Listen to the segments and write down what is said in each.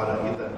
para.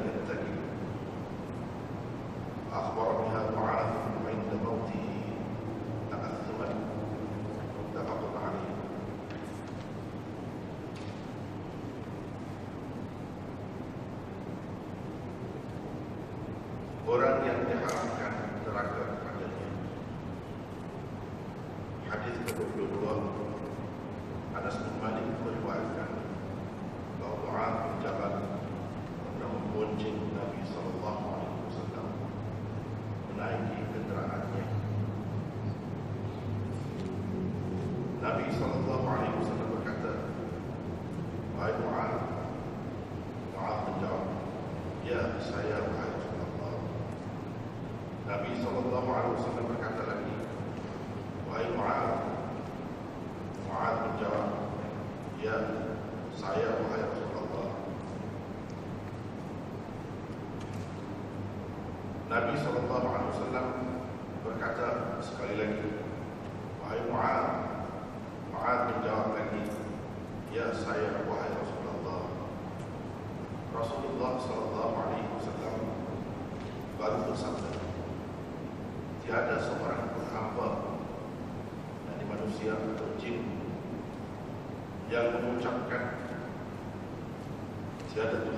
that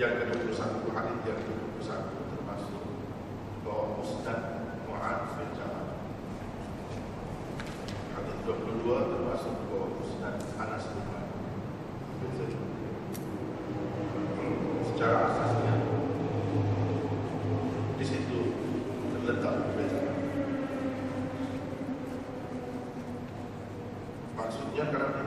yang ke-21 hadis yang ke-21 termasuk bahwa Musnad Mu'ad bin Jabal. Hadis 22 termasuk bahwa Musnad Anas bin Malik. Secara asasnya di situ terletak perbedaan. Maksudnya karena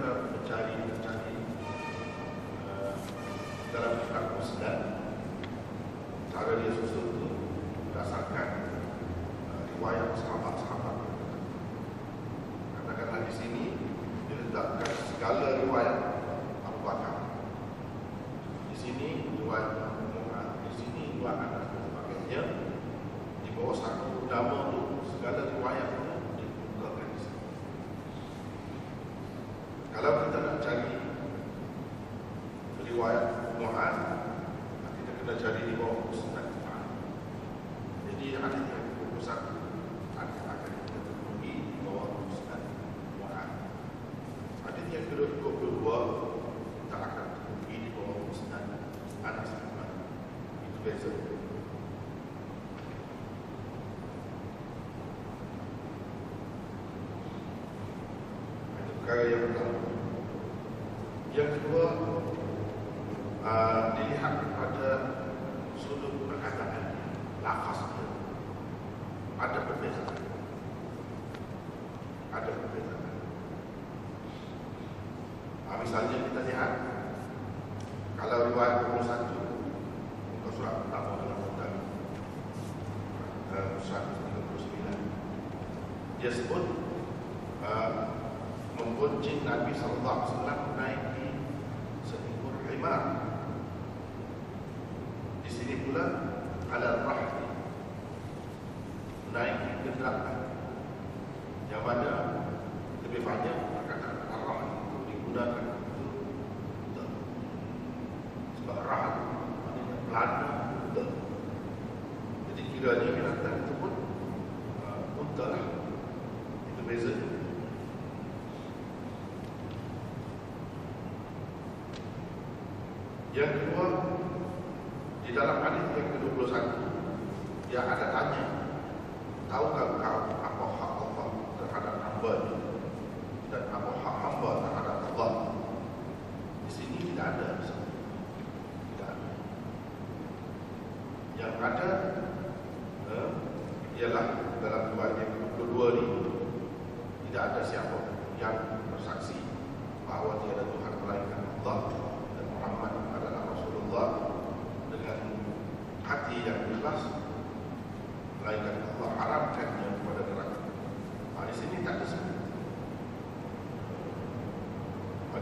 Asia.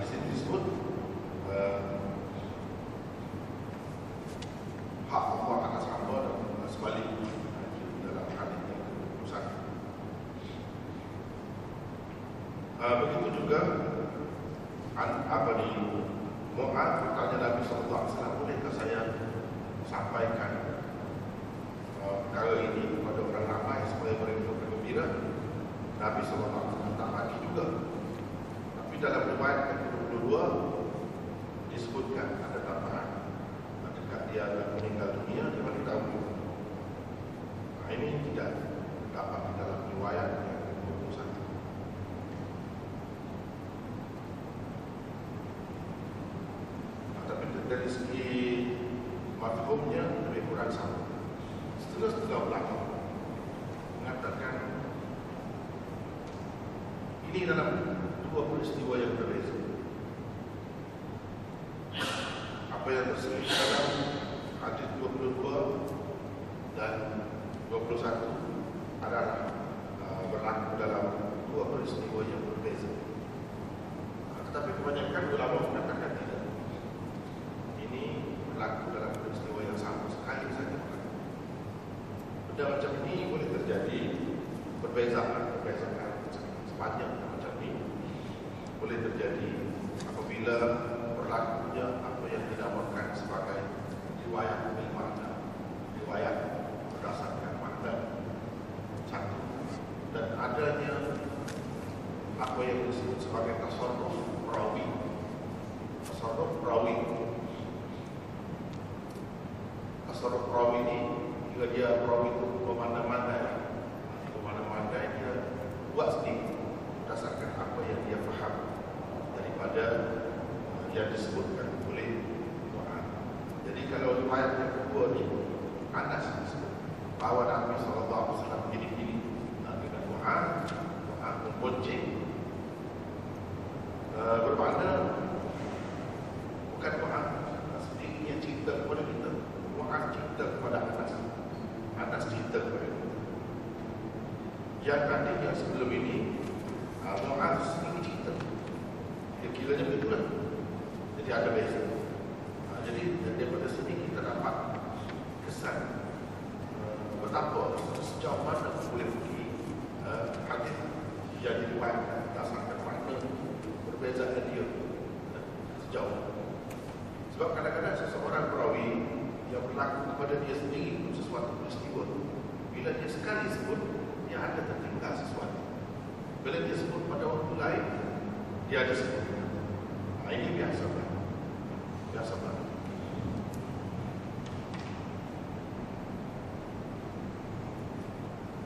cette discute. Euh, Ini dalam dua peristiwa yang berbeza. Apa yang tersebut dalam hadis 22 dan 21 adalah uh, berlaku dalam dua peristiwa yang berbeza. Uh, tetapi kebanyakan ulama mengatakan tidak. Ini berlaku dalam peristiwa yang sama sekali saja. Benda macam ini boleh terjadi perbezaan that he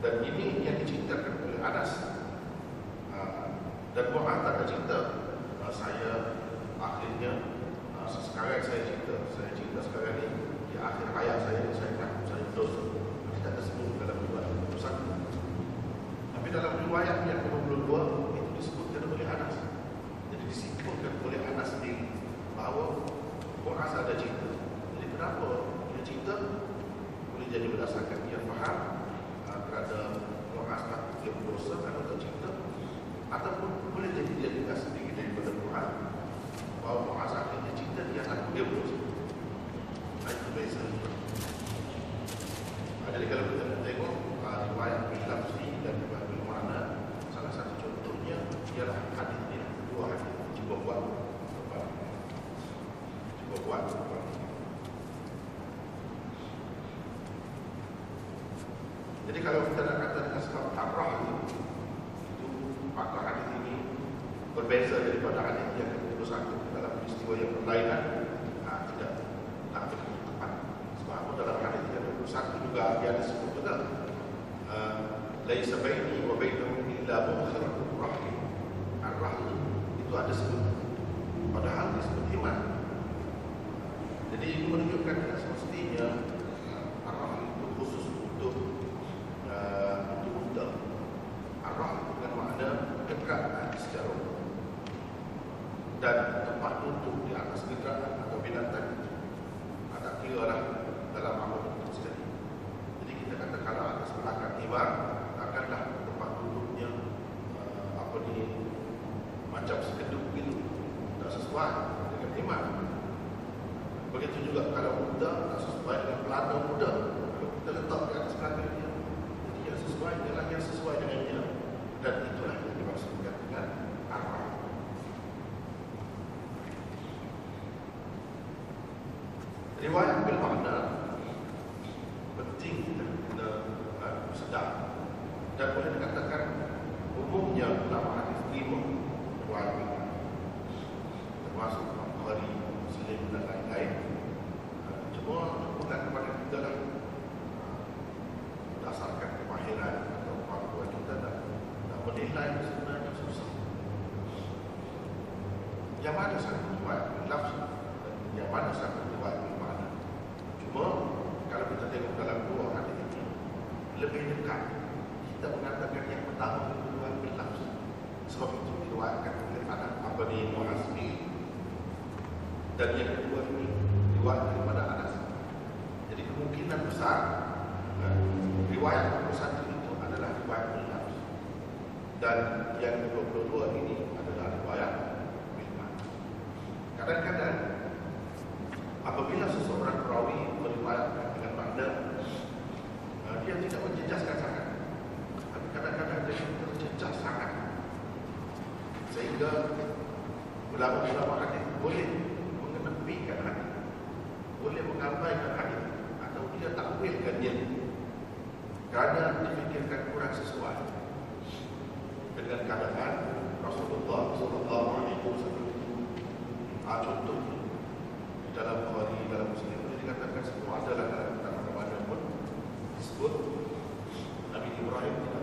Dan ini yang diceritakan oleh Anas. Ah, dan Muhammad tak cerita. Ah, saya akhirnya ah, Sekarang saya cerita. Saya cerita sekarang ini Di akhir ayat saya Saya tak saya dosa. terus tak tersebut dalam riwayat. Tapi dalam riwayat yang kedua dan yang ke-22 ini adalah riwayat firman. Kadang-kadang apabila seseorang perawi meriwayatkan dengan makna eh, dia tidak menjejaskan sangat. Tapi kadang-kadang dia terjejas sangat. Sehingga ulama-ulama hadis boleh mengenepikan hadis. Boleh mengabaikan hadis atau dia takwilkan dia. Kerana dia fikirkan kurang sesuatu dengan keadaan Rasulullah sallallahu alaihi wasallam contoh di dalam Bukhari dalam Muslim itu dikatakan semua adalah dalam nama pun disebut Nabi Ibrahim.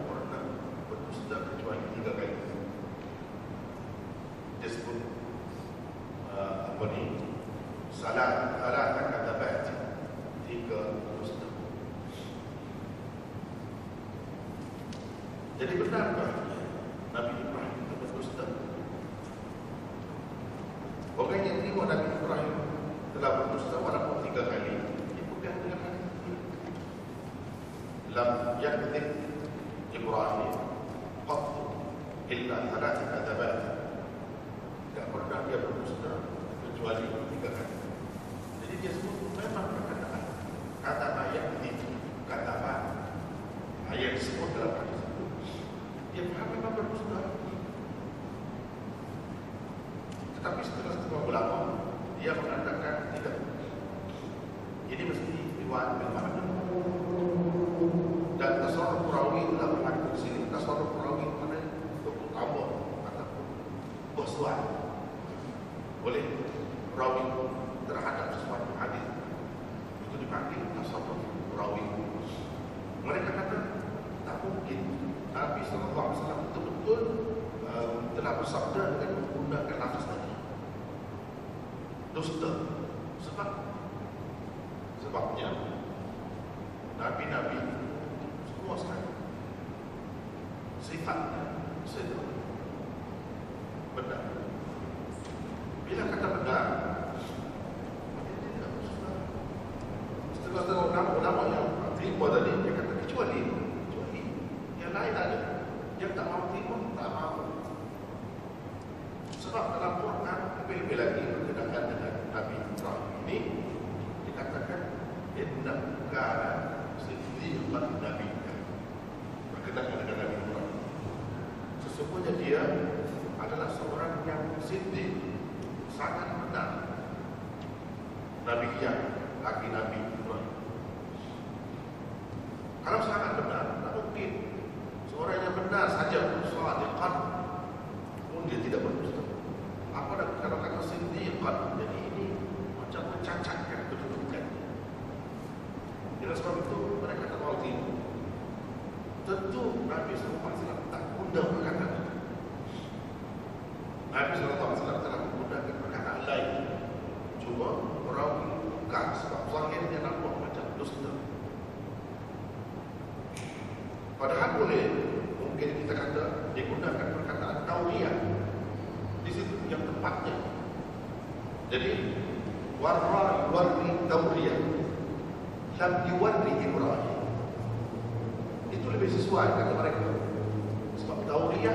menyimpan menjadi ini macam mencacatkan kedudukan. Bila sebab itu mereka tak mau tidur Tentu Nabi SAW tak undang perkataan itu Nabi SAW telah menggunakan perkataan lain. Cuma orang buka sebab lahirnya nampak macam dusta. Padahal boleh. Mungkin kita kata digunakan perkataan tauliah di situ yang tepatnya jadi warra yuwarri tauriyah lam yuwarri Ibrahim. Itu lebih sesuai kata mereka. Sebab tauriyah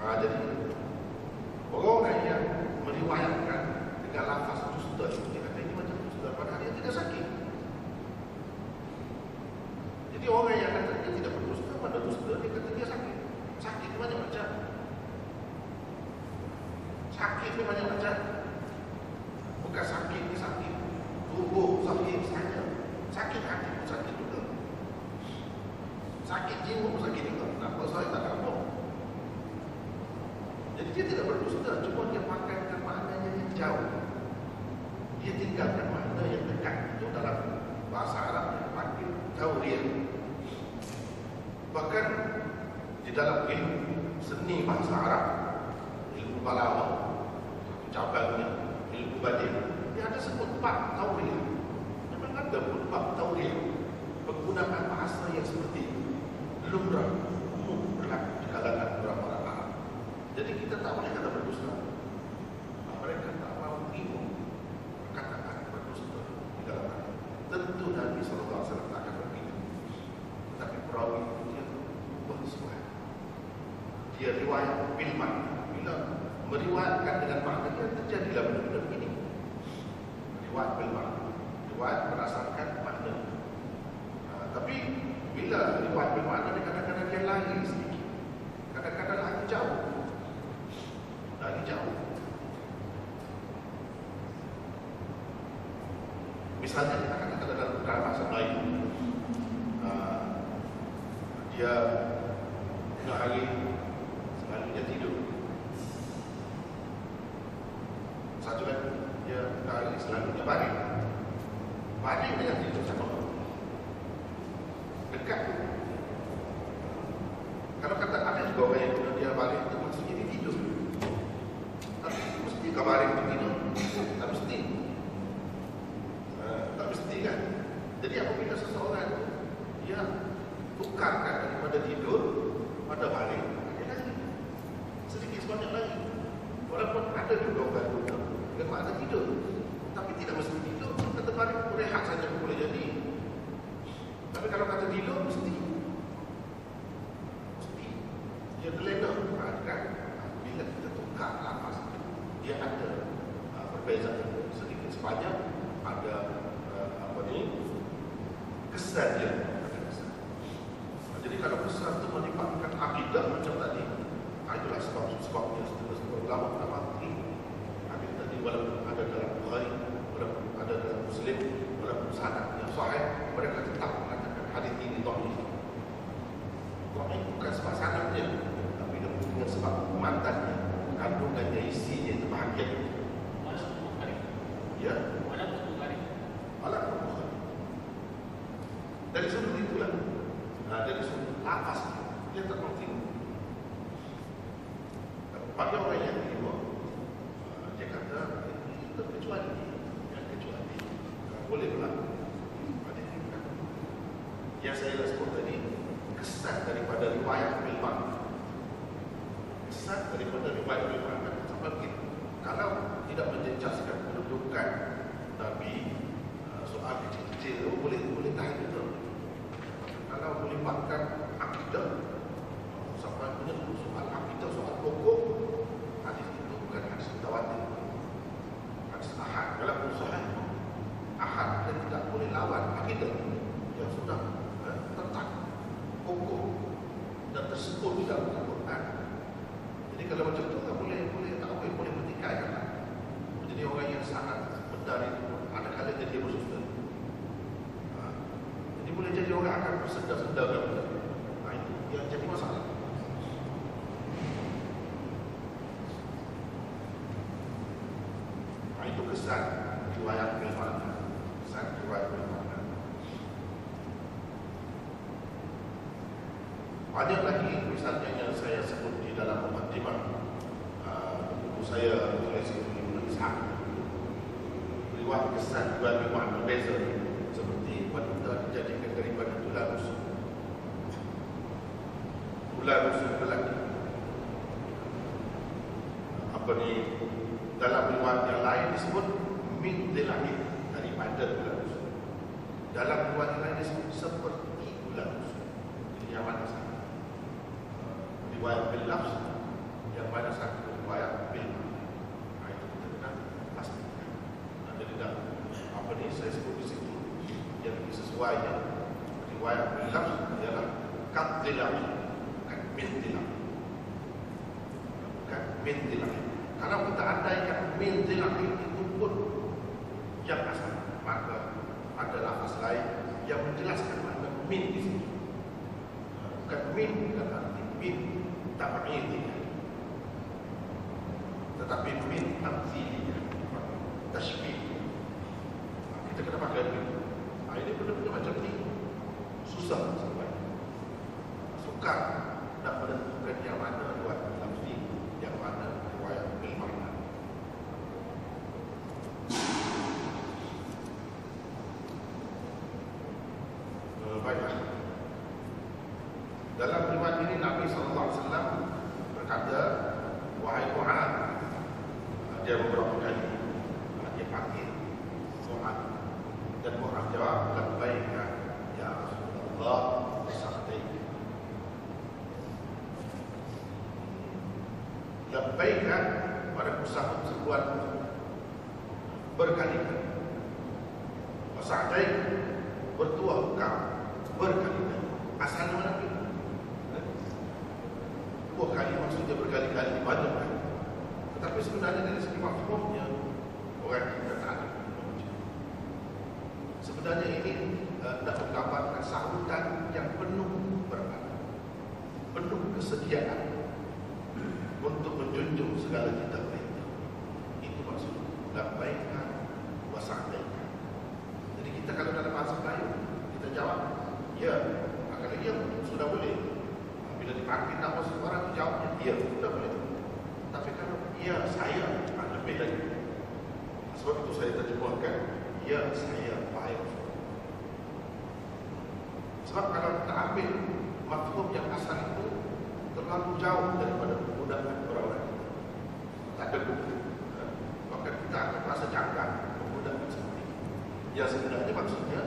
Ha, jadi orang yang meriwayatkan dengan lafaz dusta itu dia kata ini macam dusta Padahal dia tidak sakit. Jadi orang yang kata dia tidak berdusta pada dusta dia kata dia sakit. Sakit banyak macam. Sakit banyak macam. Bukan sakit ni sakit. Tubuh sakit saja. Sakit hati pun sakit juga. Sakit jiwa pun sakit juga. Tak apa saya tak apa. Jadi dia tidak berdusta Cuma dia pakaikan makna yang jauh. Dia tinggalkan makna yang dekat Itu dalam bahasa Arab yang makin jauh dia. Bahkan di dalam ilmu seni bahasa Arab Ilmu balawah il Ya. Alat Bukhari. Dari sumber itulah. Ha, nah, dari sumber atas dia terkonfirm. Bagi orang yang kedua, ha, dia kata terkecuali, yang kecuali, ya, ha, boleh berlaku. Yang saya respon tadi kesan daripada riwayat memang kesan daripada riwayat memang آزار و سختی pada usaha sebuah berkali kali Pasangkai bertua kau berkali-kali. Asal mana itu? Eh? Dua kali maksudnya berkali-kali banyak kan? Tetapi sebenarnya dari segi makhluknya Orang kita tak ada. Sebenarnya ini uh, kesetiaan untuk menjunjung segala cita perintah. Itu maksud dan baiknya puasa. Jadi kita kalau dalam bahasa Melayu kita jawab, ya, akan ia sudah boleh. Bila dipanggil nama seseorang, jawabnya, ya, sudah boleh. Tapi kalau ya saya, ada beda. Sebab itu saya terjemahkan, ya, saya, baik. Sebab kalau kita ambil mafhum yang asal itu, terlalu jauh daripada penggunaan orang-orang kita. Tak ada bukti. Maka kita akan rasa janggal menggunakan seperti itu. Yang sebenarnya maksudnya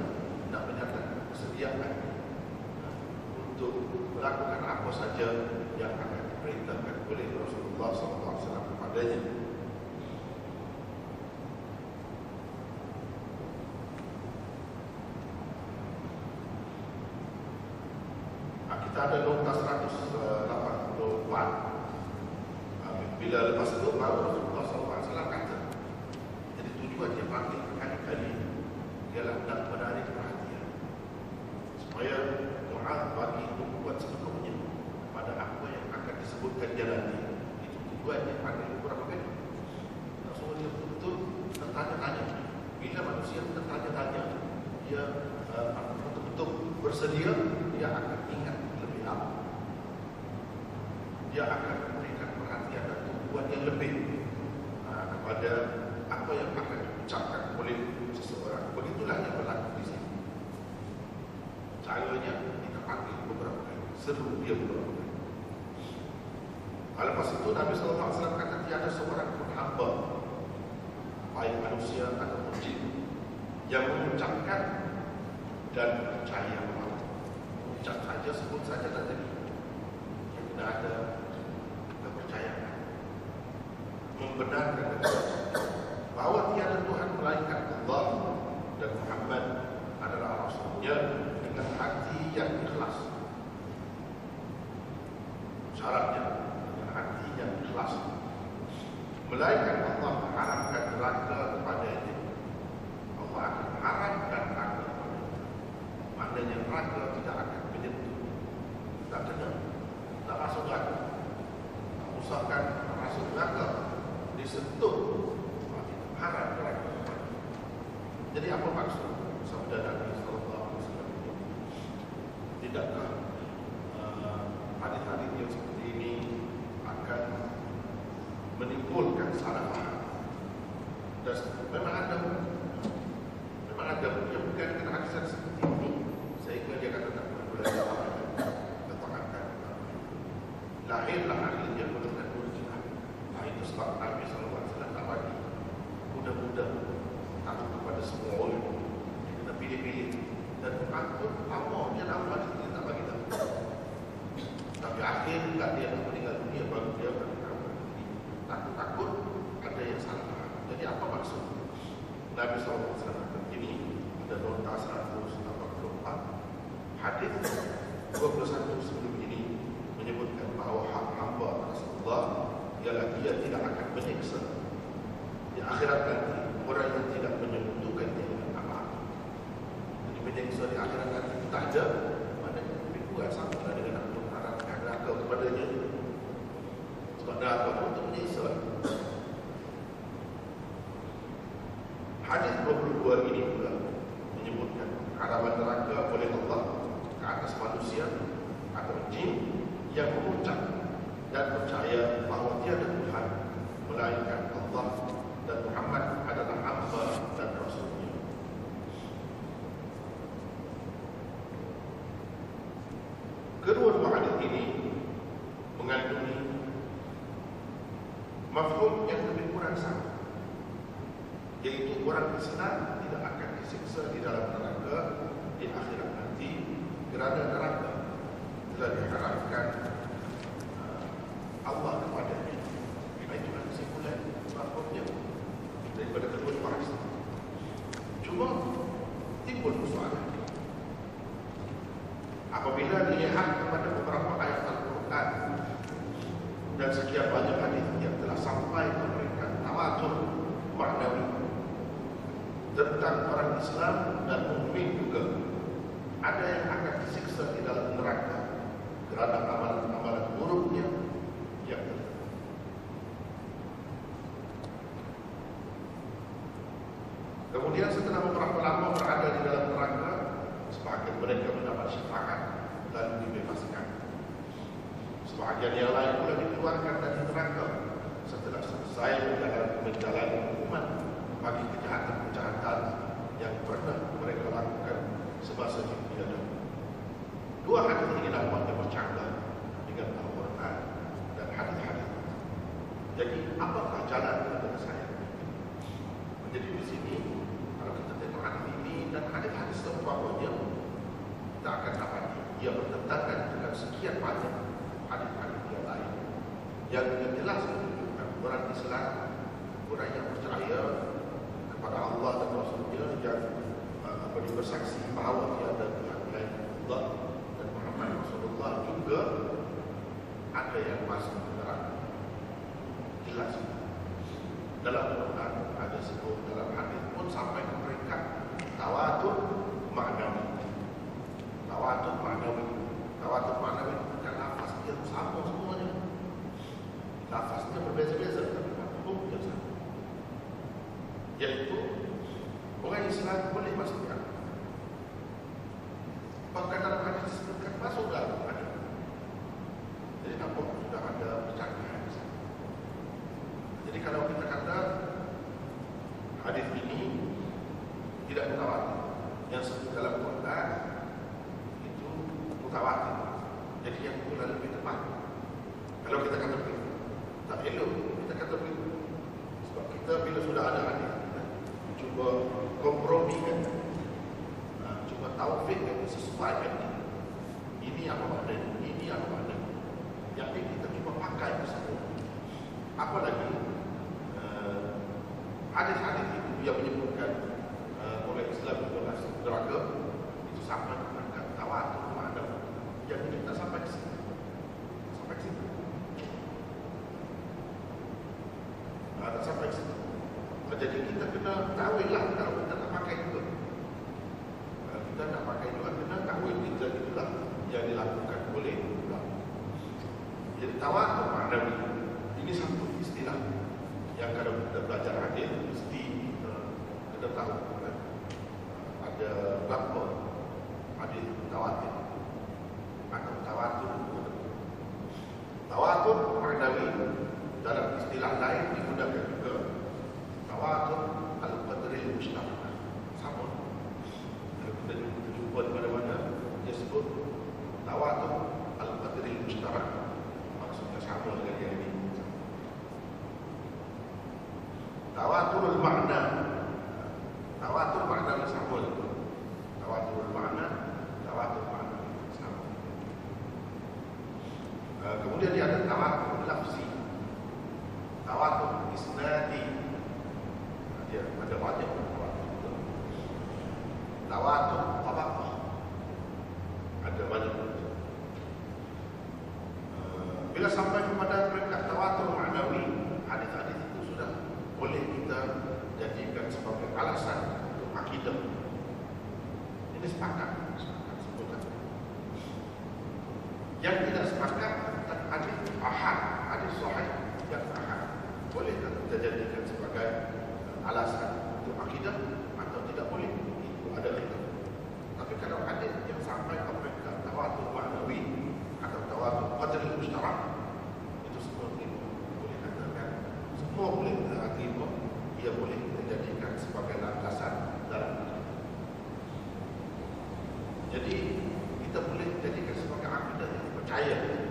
nak menyatakan kesediaan untuk melakukan apa saja yang akan diperintahkan oleh Rasulullah SAW kepadanya. Kita ada neraka disentuh. Harap neraka jadi apa maksud? Sabda Nabi Sallallahu Alaihi Wasallam. Tidakkah uh, hadis-hadis yang seperti ini akan menimbulkan faham dan memang ada memang ada yang bukan hadis yang seperti ini sehingga dia kata tak boleh belajar ketangan lahirlah ahli yang menggunakan urjah nah itu sebab Nabi SAW tak bagi mudah-mudah takut kepada semua orang dia kena pilih-pilih dan takut apa dia nampak dia tak bagi tahu tapi akhir juga dia nak meninggal dunia baru dia bagi tahu takut-takut ada yang salah faham. Jadi apa maksud? Nabi SAW ini ada nota 184 hadis 21 sebelum ini menyebutkan bahawa hak hamba Rasulullah ialah dia tidak akan menyiksa di akhirat nanti orang yang tidak menyebutkan dia dengan amal. Jadi menyiksa di akhirat nanti itu tak ada. bahawa dia tidak akan dapat dia. Bertentangan dengan sekian banyak hadis-hadis yang lain. Yang dengan jelas menunjukkan orang Islam orang yang percaya kepada Allah dan Rasulullah yang uh, bersaksi bahawa dia ada dengan lain Allah dan Muhammad Rasulullah juga ada yang masih menerang. Jelas. Dalam Al-Quran ada sebuah dalam hadis pun sampai yang tidak sepakat dan hadis ahad hadis sahih dan ahad. Boleh tak kita jadikan sebagai uh, alasan untuk akidah atau tidak boleh? Itu ada kita. Tapi kalau hadis yang sampai ke tawatur ma'nawi atau tawatur qadri mustarak itu semua boleh boleh katakan semua boleh uh, terima. Ia boleh dijadikan sebagai landasan dalam jadi Ayah.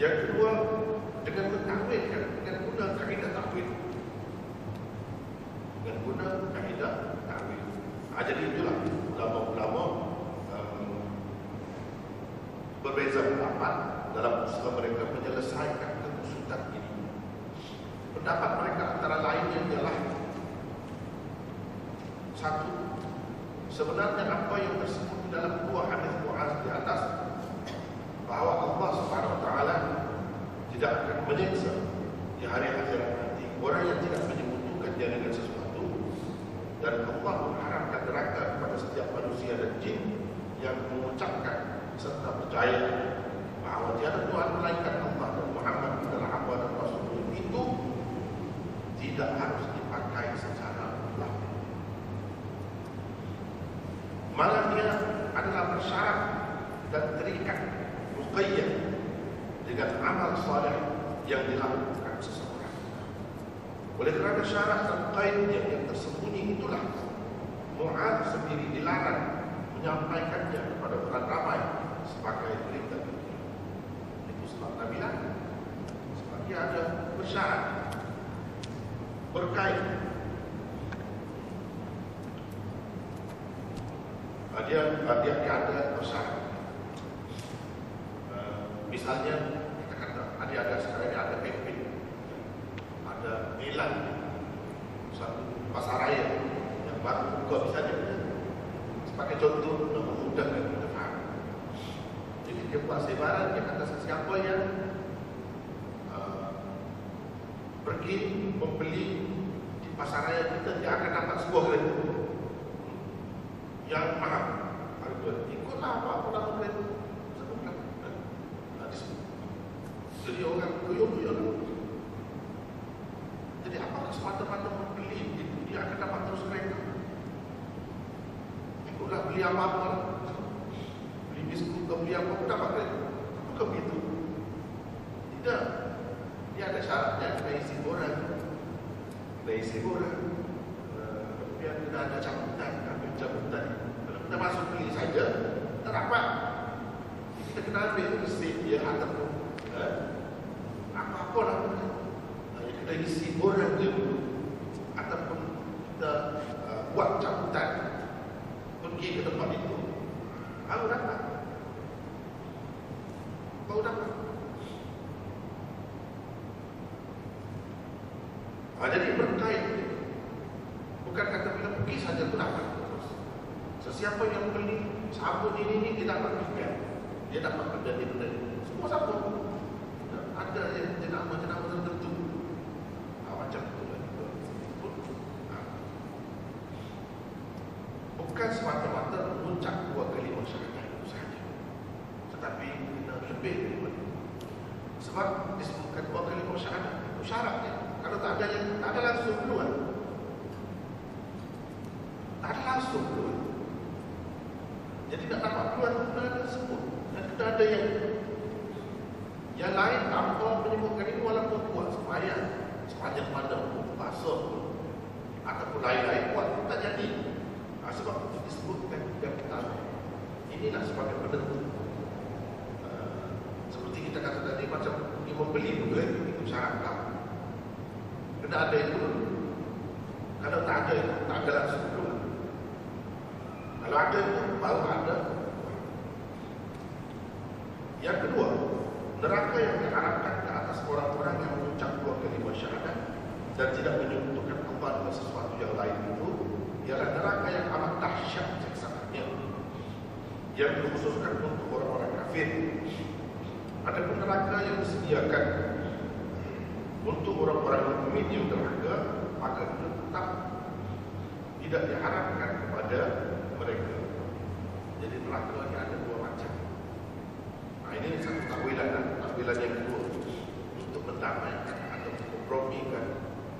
Yang kedua dengan mentakwilkan dengan guna kaedah takwil dengan guna kaedah ta'wil. Ha, jadi itulah ulama-ulama um, berbeza pendapat dalam usaha mereka menyelesaikan kekusutan ini. Pendapat mereka antara lainnya ialah satu, sebenarnya apa yang tersebut dalam dua hadis Muaz di atas bahawa Allah Subhanahu Wa Taala tidak akan menyiksa. Di hari akhirat nanti orang yang tidak menyebutkan dia dengan sesuatu dan Allah mengharapkan neraka kepada setiap manusia dan jin yang mengucapkan serta percaya bahawa tiada Tuhan melainkan Allah dan Muhammad adalah hamba dan Rasul. Itu tidak harus dipakai secara mutlak. Malah dia adalah bersyarat dan terikat muqayyad dengan amal saleh yang dilakukan seseorang. Oleh kerana syarat qaid yang, yang tersembunyi itulah Mu'ad sendiri dilarang menyampaikannya kepada orang ramai sebagai berita gembira. Itu sebab Nabi lah. Sebab dia ada bersyarat berkait dia, dia, dia ada bersyarat uh, misalnya kata ada sekarang ada campaign. Ada elan satu pasar raya yang baru buka misalnya sebagai contoh untuk memudahkan kita faham. Jadi dia buat sebaran dia kata siapa yang uh, pergi membeli di pasar raya kita dia akan dapat sebuah kereta yang mahal. Harga. Ikutlah apa-apa dalam kereta jadi orang tuyul-tuyul jadi apakah semata-mata membeli itu dia akan dapat terus kereta ikutlah beli apa-apa beli biskut atau beli apa pun dapat kereta apakah begitu tidak. Dia ada syaratnya kena isi borang kena isi borang kemudian kena ada cabutan ambil cabutan. Kalau kita masuk beli saja tak dapat. Kita kena ambil receipt dia ataupun eh, apa-apa lah uh, kita isi borang dia dulu ataupun kita uh, buat cabutan pergi ke tempat itu baru dapat baru dapat ha, jadi berkait bukan kata bila pergi saja tu dapat sesiapa yang beli sabun ini ini dia dapat juga dia dapat menjadi benda semua sabun ada je jenama-jenama tertentu ha, macam tu lah. Juga ah. ha. bukan semata-mata mengucap dua kali masyarakat itu sahaja. Tetapi lebih daripada sebab disebutkan dua kali masyarakat itu syaratnya. Yang dikhususkan untuk orang-orang kafir. Ada neraka yang disediakan untuk orang-orang mukmin yang neraka maka tetap tidak diharapkan kepada mereka. Jadi neraka ini ada dua macam. Nah, ini satu takwilan dan takwilan yang kedua untuk mendamaikan atau mempromikan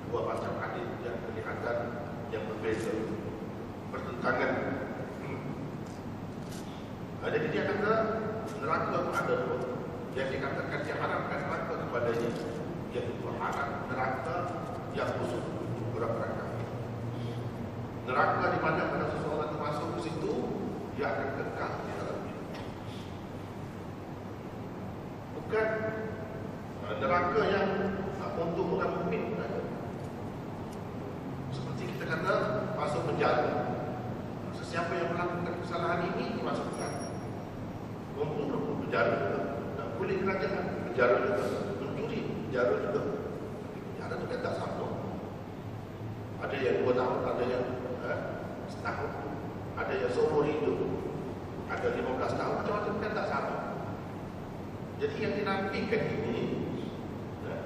dua macam hadis yang kelihatan yang berbeza bertentangan. Hmm. Nah, jadi dia kata neraka itu ada dua yang dikatakan diharapkan neraka kepadanya iaitu berharap neraka yang khusus untuk orang-orang. Neraka di mana pada seseorang masuk ke situ dia akan kekal di dalam bukan uh, neraka yang untuk orang mukmin seperti kita kata masuk penjara. Sesiapa yang melakukan kesalahan ini masuk penjara membunuh penjara juga. Dan kulit kerajaan penjara juga. Mencuri penjara juga. Penjara itu kan tak sama ada yang dua tahun ada yang eh, setahun. Ada yang seumur hidup. Ada 15 tahun. Macam-macam kan tak sama jadi yang dinafikan ini ya,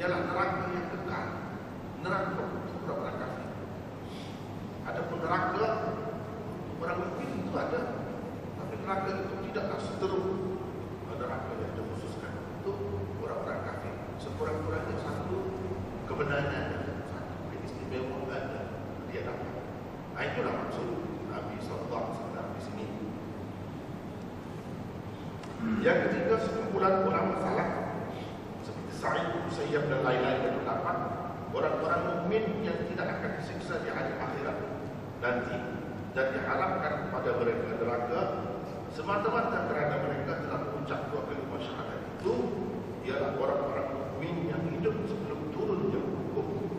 ialah neraka yang kekal. Neraka untuk orang kafir. Adapun neraka orang mukmin itu ada. Neraka itu tidaklah seterus neraka yang dikhususkan untuk orang-orang kafir. Sekurang-kurangnya satu kebenarannya satu keistimewaan ada dia dapat. Nah, itulah maksud Nabi Sallallahu Alaihi Wasallam di sini. Yang ketiga sekumpulan ulama salaf seperti Sa'id Musayyab dan lain-lain yang berpendapat orang-orang mukmin yang tidak akan disiksa di hari akhirat nanti dan diharapkan kepada mereka neraka semata-mata kerana mereka telah mengucap dua kalimah syahadat itu ialah orang-orang mukmin yang hidup sebelum turunnya hukum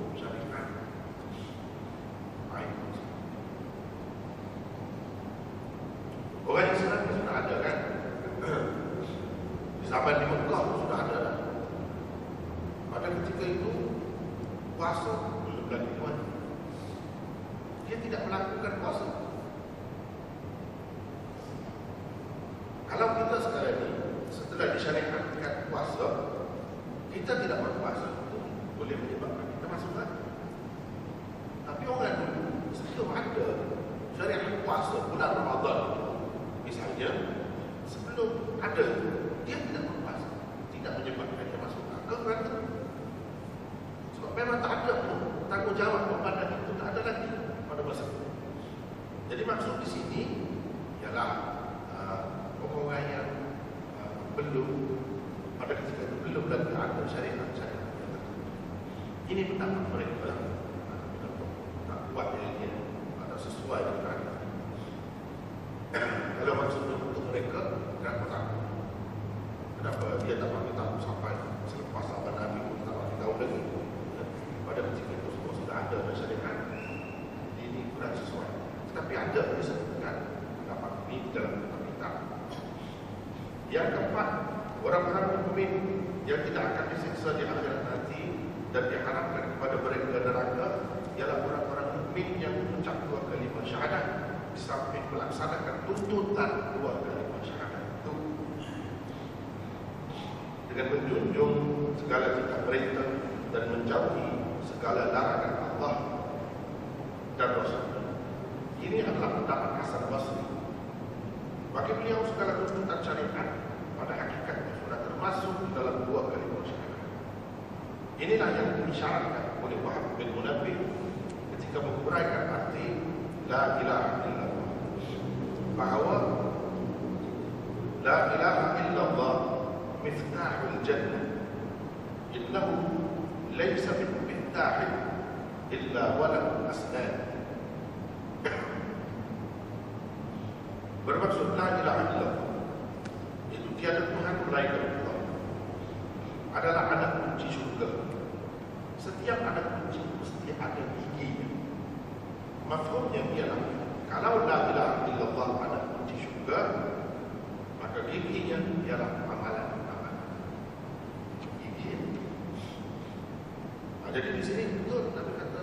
Jadi di sini betul Nabi kata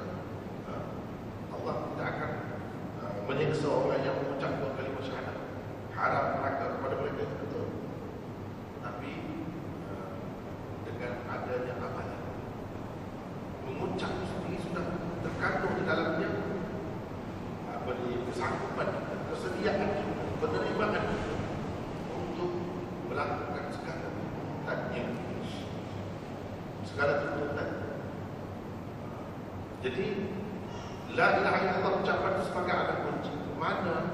ah, Allah tidak akan ah, menyiksa orang yang jadi la ilaha illallah ucapan itu sebagai alat kunci mana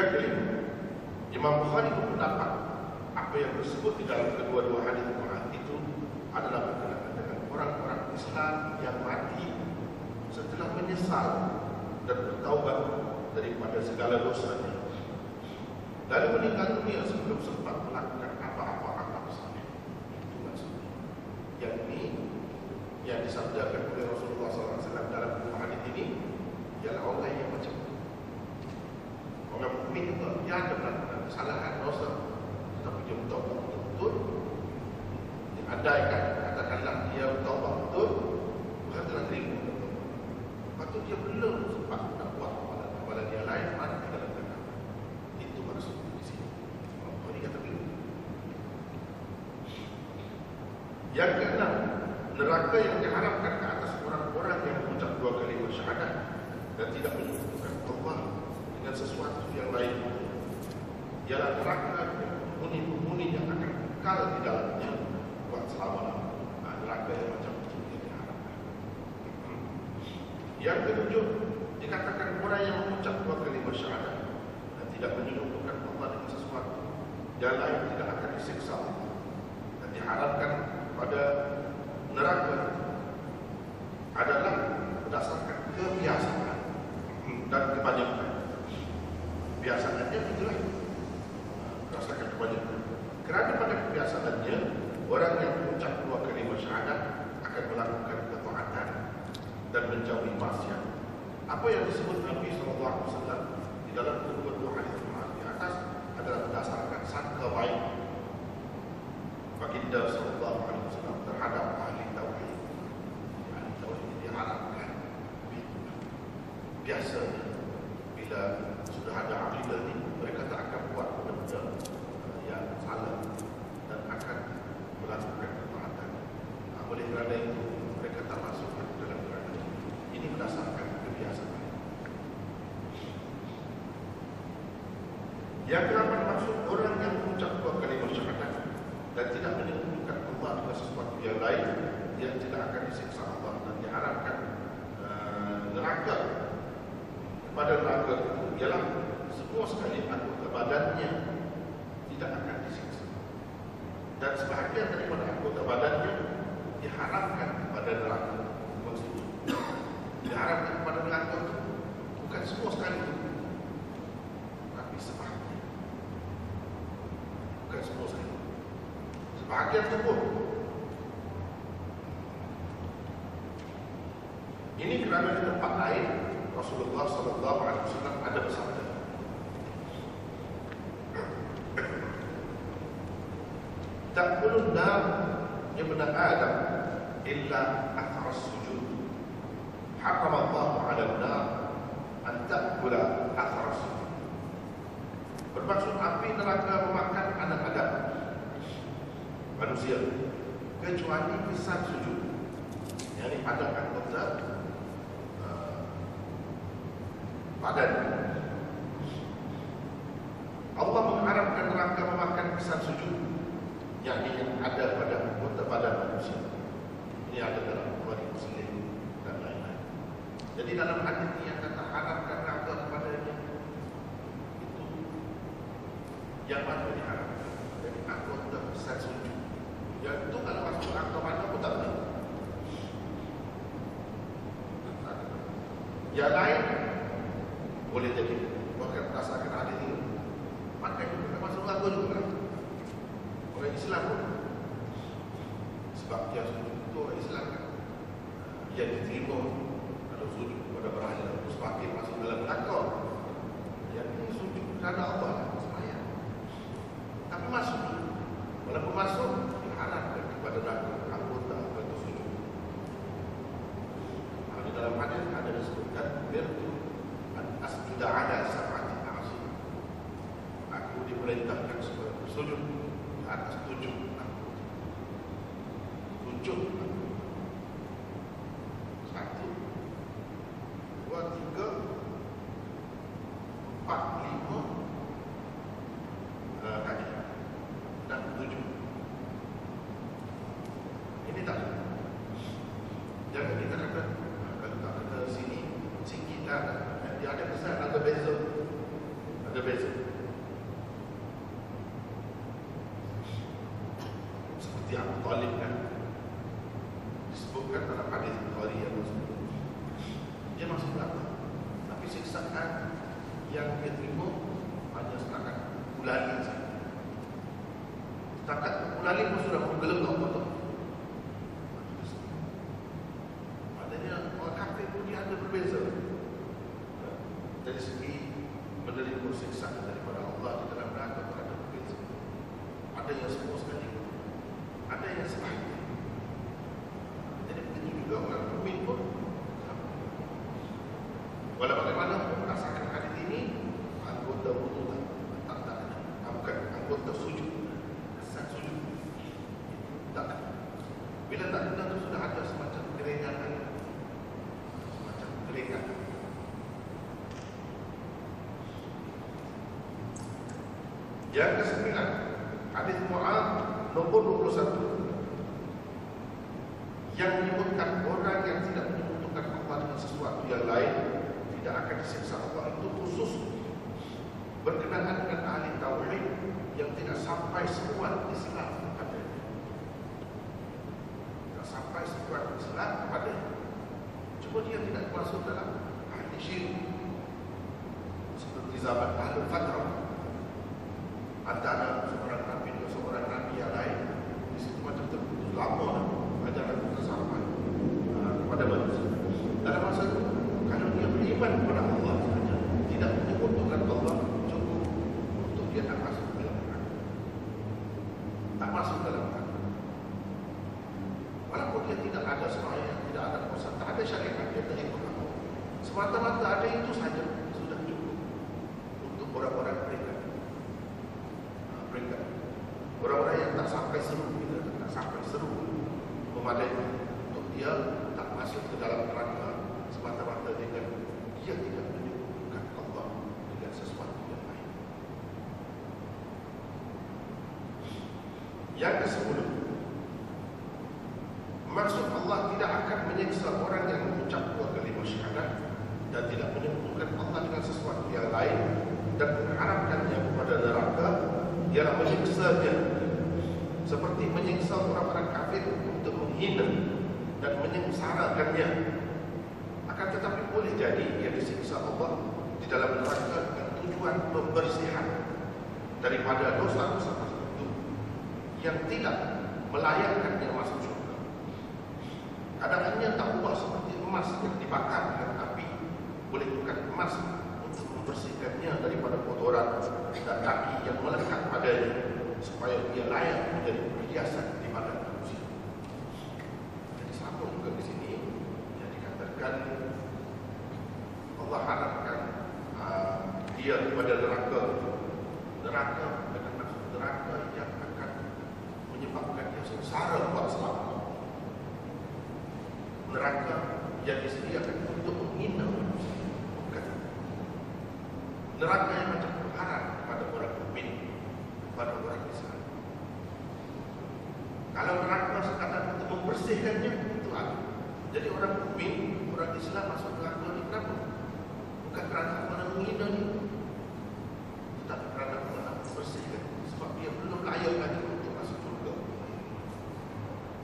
Yang kelima Imam Bukhari berpendapat apa yang disebut di dalam kedua-dua hadis Quran itu adalah berkenaan dengan orang-orang Islam yang mati setelah menyesal dan bertaubat daripada segala dosanya. Lalu meninggal dunia sebelum sempat melakukan apa-apa saleh. Itu maksudnya. Yang ini yang disabdakan oleh Rasulullah SAW dalam kedua hadis ini ialah orang yang macam itu. Orang mukmin itu dia ada melakukan kesalahan dosa. Tapi dia bertaubat betul-betul. Dia andaikan katakanlah dia bertaubat betul bukan telah terima lepas tu dia belum sempat nak buat amalan dia lain mana dalam kata itu maksud di sini. Apa ni kata belum yang keenam neraka yang diharapkan ke atas orang-orang yang mengucap dua kali syahadat dan tidak menyebutkan Allah dengan sesuatu yang lain ialah neraka penghuni-penghuni yang akan kekal di dalamnya buat selama-lamanya. Neraka yang macam itu yang diharapkan. Hmm. Yang ketujuh, dikatakan orang yang mengucap dua kalimat syahadat dan tidak menyebutkan Allah dengan sesuatu yang lain tidak akan disiksa dan diharapkan pada neraka adalah berdasarkan kebiasaan dan kebanyakan. Biasanya itulah rasakan kebanyakan. Kerana pada kebiasaannya, orang yang mengucap dua kalimat syahadat akan melakukan ketaatan dan menjauhi maksiat. Apa yang disebut Nabi SAW di dalam kedua-dua hadis di atas adalah berdasarkan sangka baik baginda sallallahu alaihi wasallam terhadap ahli tauhid. Ahli tauhid diharapkan biasanya bila sudah ada akidah ini mereka tak akan buat benda yang salah dan akan melakukan ketaatan. Nah, oleh kerana itu mereka tak masuk ke dalam kerana ini berdasarkan kebiasaan. Yang keramat maksud orang yang mengucap dua kalimat syahadat dan tidak menyebutkan Allah dengan sesuatu yang lain yang tidak akan disiksa Allah dan diharapkan uh, neraka kepada neraka itu ialah semua sekali anggota badannya tidak akan disiksa. Dan sebahagian daripada anggota badannya diharapkan kepada neraka. rakyat tumbuh. Ini kerana di tempat lain Rasulullah Sallallahu Alaihi Wasallam ada bersabda. Tak perlu nak yang menang Adam, illa kecuali kisah sujud yang dipadamkan kepada uh, badan. Allah mengharapkan rangka memakan kisah sujud yang ada pada kota badan manusia. Ini ada dalam kuali muslim dan lain-lain. Jadi dalam hadis kan dia ada ada beza? Ada beza. Seperti Abu Talib kan Quero que berkat padanya supaya dia layak menjadi perhiasan di mana manusia. Jadi sambung juga di sini yang dikatakan Allah harapkan uh, dia kepada neraka neraka ni, tetapi kerana Allah nak membersihkan. Sebab dia belum layak lagi untuk masuk surga.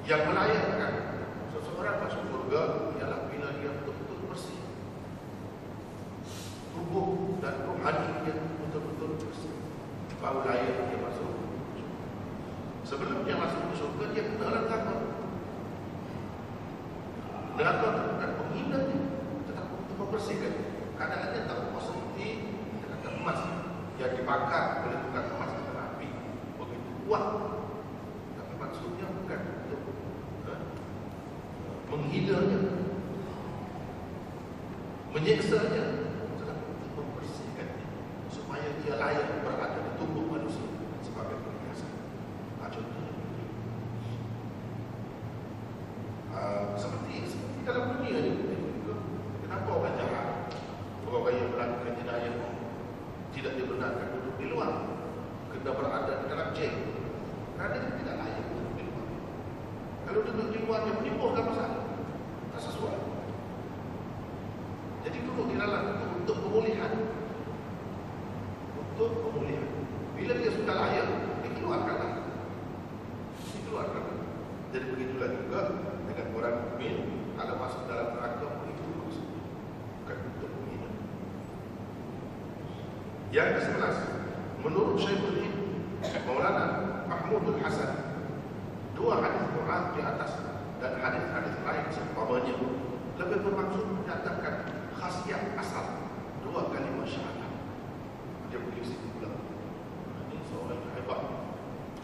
Yang melayakkan seseorang masuk surga ialah bila dia betul-betul bersih. Tubuh dan rohani dia betul-betul bersih. Baru layak dia masuk Sebelum dia masuk ke surga, dia kena neraka. Neraka itu bukan menghina dia, tetapi untuk membersihkan. Kadang-kadang tak puas seperti kata emas oleh tukang emas api. Begitu kuat. Tapi maksudnya bukan untuk ha, menghinanya, menyeksanya, tetapi untuk membersihkan dia. Supaya dia layak berada di tubuh manusia sebagai perhiasan. Nah, contohnya uh, seperti seperti dalam dunia ni juga. Kenapa orang jahat, orang yang melakukan jenayah tidak dibenarkan duduk di luar, kena berada di dalam jail, kerana dia tidak layak duduk di luar. Kalau duduk di luar dia menimbulkan masalah, tak sesuai. Jadi duduk di dalam itu untuk pemulihan, untuk pemulihan. Bila dia sudah layak, dikeluarkanlah dikeluarkan. Jadi begitulah juga dengan orang mukmin kalau masuk dalam neraka itu maksud bukan untuk menghina. Yang ke sebelas, menurut Syekhul Hid Maulana Mahmudul Hasan, dua hadis Quran di atas dan hadis-hadis lain seumpamanya lebih bermaksud menyatakan khasiat asal dua kalimat syahadat. Dia begitu pula. Ini seorang yang hebat.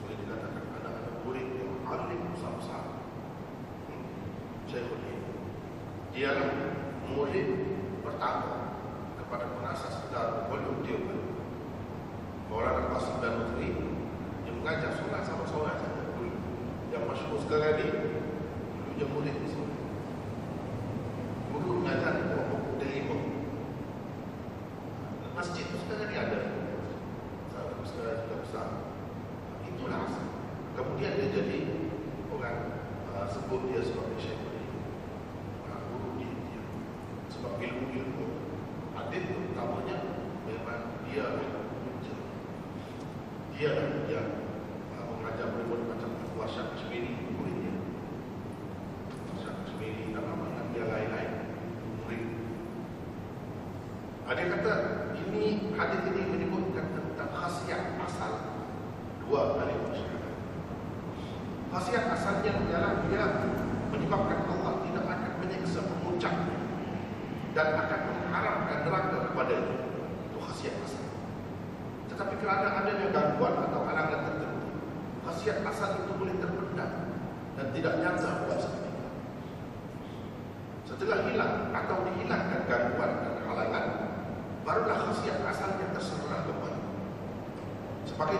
Boleh dikatakan anak-anak murid yang alim besar-besar. Syekhul Hid. Dialah murid pertama kepada penasas Darul Ulum Dewan. Orang Al-Qasim dan Mutri yang mengajar sunat sama seorang saja dulu. Yang masyhur sekarang ni dulunya murid di sini. Guru mengajar di bawah buku terima. Masjid itu sekarang ni ada. Sekarang sudah besar. Itulah asal. Kemudian dia jadi orang dia sebagai Syekh uh, guru dia, dia. sebab ilmu-ilmu hadis utamanya memang dia yang mengajar dia yang dia uh, mengajar murid macam Tuan Syah Kashmiri murid dia. Syah Kashmiri dan nama dia lain-lain murid. Ada kata ini hadis ini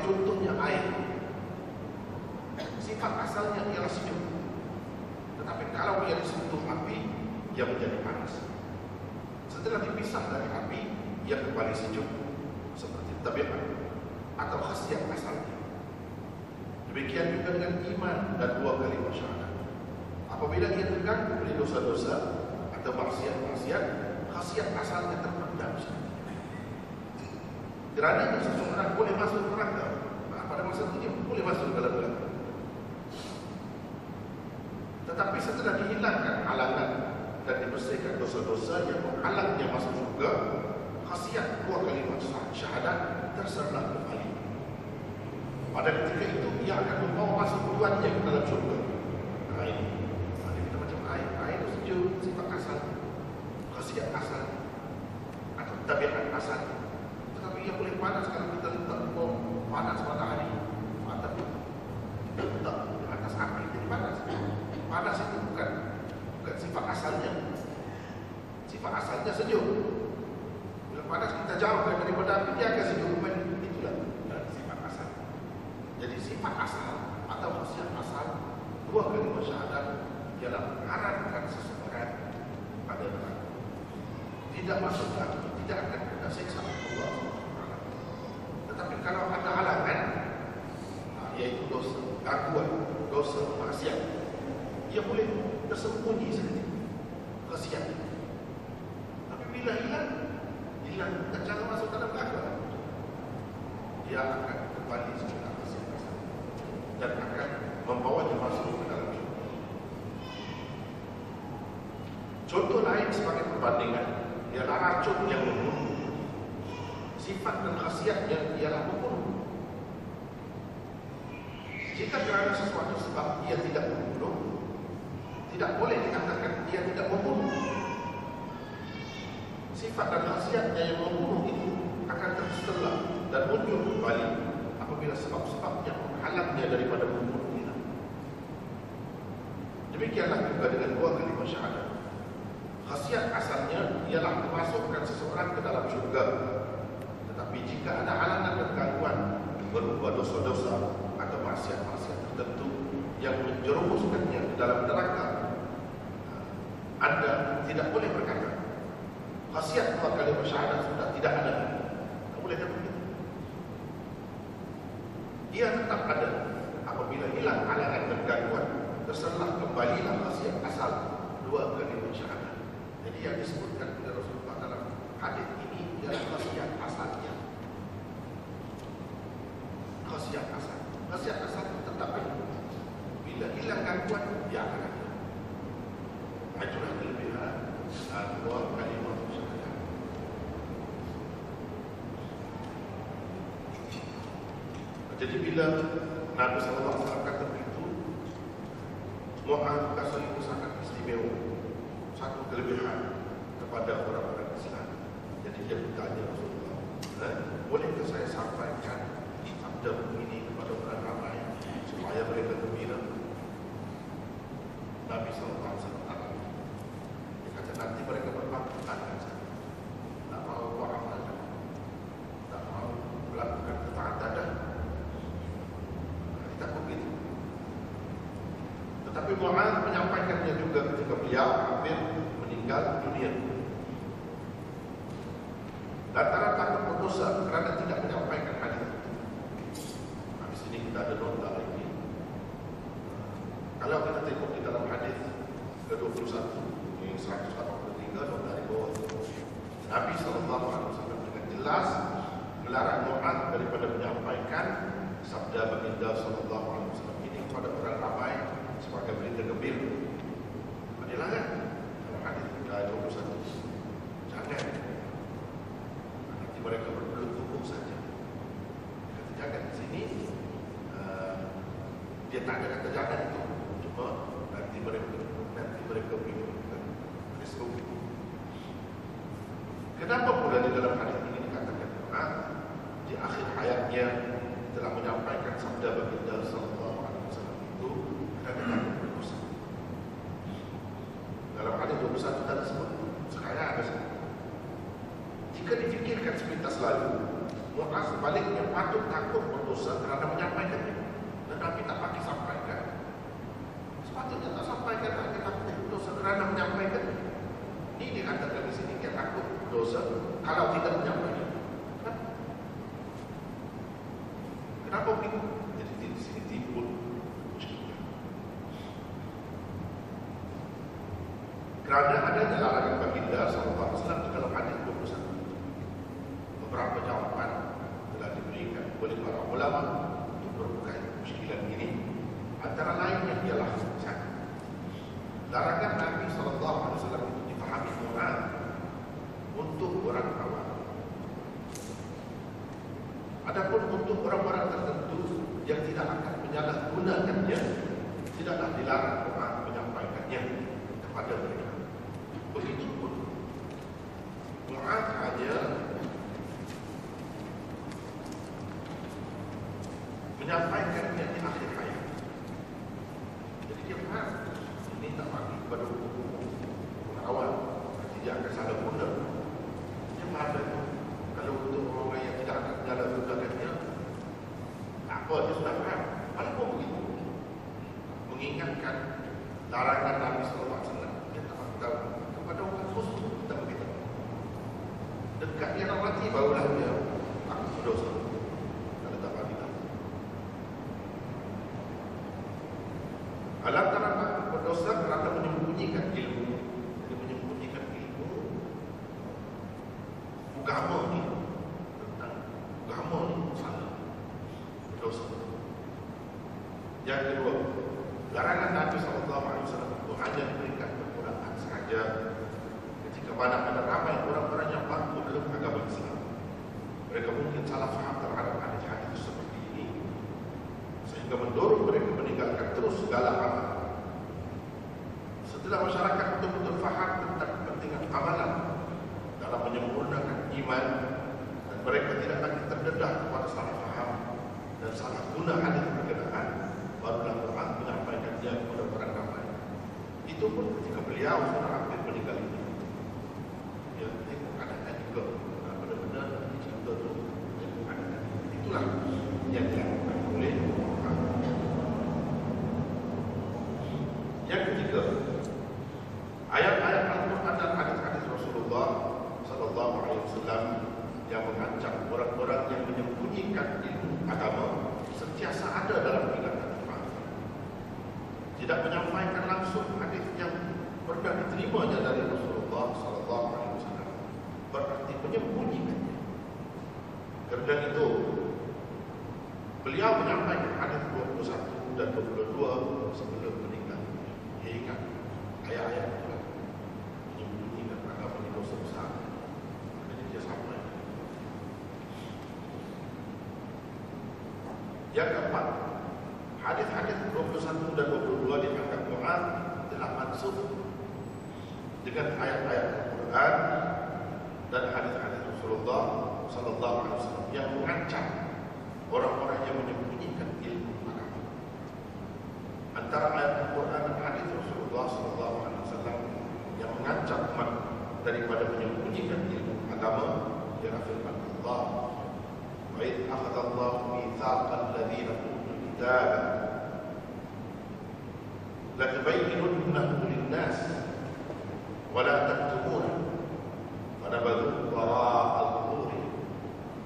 contohnya air sifat asalnya ialah sejuk. Tetapi kalau ia disentuh api, ia menjadi panas. Setelah dipisah dari api, ia kembali sejuk. Seperti tabiat atau khasiat asalnya. Demikian juga dengan iman dan dua kali syahadat. Apabila ia terganggu oleh dosa-dosa atau maksiat-maksiat, khasiat asalnya terpendam. Kerana seseorang boleh masuk neraka, itu dia boleh masuk dalam neraka. Tetapi setelah dihilangkan halangan dan dibersihkan dosa-dosa yang menghalangnya masuk surga, khasiat dua kalimat syahadat terserah kembali. Pada ketika itu, ia akan membawa masuk tuannya ke dalam surga. Ini, ada kita macam air. Air itu sejuk, sifat asal. Khasiat asal. Atau tabiat asal. Tetapi ia boleh panas kalau maksiat yang membunuh itu akan terselah dan muncul kembali apabila sebab-sebab yang menghalangnya daripada membunuhnya. Demikianlah juga dengan dua kalimat syahadat. Khasiat asalnya ialah memasukkan seseorang ke dalam syurga. Tetapi jika ada halangan dan gangguan berupa dosa-dosa atau maksiat-maksiat tertentu yang menjerumuskannya ke dalam neraka, anda tidak boleh berkata Hasiat dua kali bersyahadat sudah tidak ada. Tak boleh kata begitu. Dia tetap ada. Apabila hilang alangan dan gangguan, terserlah kembalilah hasiat asal dua kali bersyahadat. Jadi yang disebutkan oleh Rasulullah dalam hadis مع الله عليه وسلم kerana ada dalam baginda sama Pak Islam di dalam hadis 21 beberapa jawapan telah diberikan oleh para ulama untuk berbuka muskilan ini. Antara lainnya ialah satu larangan Nabi Sallallahu Alaihi Wasallam untuk dipahami Quran untuk orang awam. Adapun untuk orang-orang Yang kedua, larangan Nabi Sallallahu Alaihi Wasallam itu hanya diberikan kekurangan sahaja ketika mana ada ramai orang-orang yang baru dalam agama Islam. Mereka mungkin salah faham terhadap hadis-hadis seperti ini sehingga mendorong mereka meninggalkan terus segala amal. Setelah masyarakat betul-betul faham tentang kepentingan amalan dalam menyempurnakan iman dan mereka tidak lagi terdedah kepada salah faham dan salah guna hadis berkenaan barulah Quran menyampaikan dia kepada orang ramai. Itu pun ketika beliau sudah hampir meninggal ini. Ya, tengok keadaan juga. Nah, benar-benar cerita tu tengok keadaan. Itulah yang dilakukan oleh Quran. Yang ketiga, ayat-ayat Al-Quran dan hadis-hadis Rasulullah Sallallahu Alaihi Wasallam yang mengancam orang-orang yang menyembunyikan ilmu agama sentiasa ada dalam ingatan tidak menyampaikan langsung hadis yang pernah diterimanya dari Rasulullah sallallahu alaihi wasallam berarti menyembunyikannya kerana itu beliau menyampaikan hadis 21 dan 22 sebelum meninggal dia ingat ayat-ayat itu menyembunyikan agama ini dosa besar jadi dia sampai yang keempat hadis-hadis 21 dan 22 dianggap Quran telah mansukh dengan ayat-ayat Al-Quran dan hadis-hadis Rasulullah sallallahu alaihi wasallam yang mengancam orang-orang yang menyembunyikan ilmu agama. Antara ayat Al-Quran dan hadis Rasulullah sallallahu alaihi wasallam yang mengancam umat daripada menyembunyikan ilmu agama ialah firman Allah. Wa idh akhadha Allah mitsaqal ladzina utul kitaba لتبيننه للناس ولا تكتمونه فنبذوه وراء ظهورهم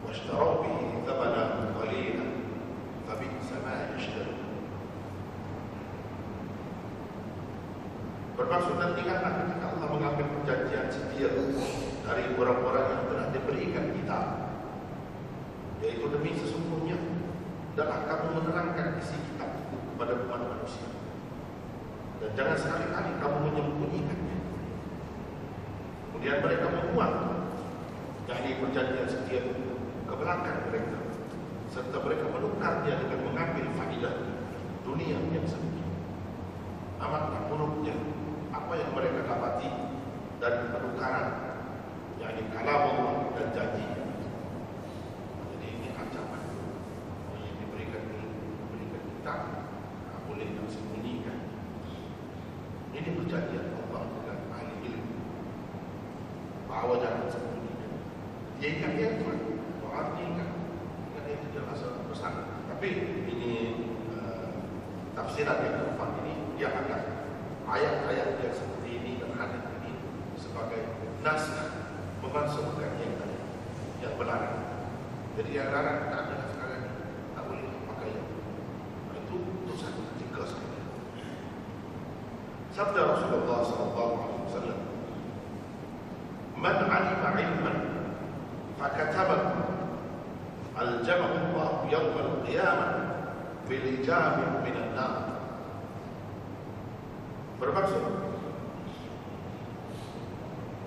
واشتروا به ثمنا قليلا فبئس ما يشترون Bermaksud nanti kan ketika Allah mengambil perjanjian setia dari orang-orang yang telah diberikan kitab yaitu demi sesungguhnya adalah kamu menerangkan isi kitab jangan sekali-kali kamu menyembunyikannya. Kemudian mereka membuang yakni perjanjian setia ke belakang mereka serta mereka menukarnya dengan mengambil faedah dunia yang sedikit. Amat buruknya apa yang mereka dapati dari penukaran yakni kalam Allah dan janji. Jadi ini ancaman yang diberikan diberikan kita boleh disembunyikan perjanjian Allah dengan ahli ilmu bahawa jangan sembunyikan. Dia ingat dia itu dia ingat. Ingat itu rasa pesan. Tapi ini uh, tafsiran yang tepat ini dia akan ayat-ayat yang seperti ini dan hadis ini sebagai nas memasukkan yang tadi yang melarang. Jadi yang larang tak ada sekarang tak boleh pakai itu dosa ketiga sekali. Sabda Rasulullah sallallahu alaihi wasallam Man 'alima 'ilman fakatabahu aljamahu yawm al-qiyamah bil ijab min an-nar. Bermaksud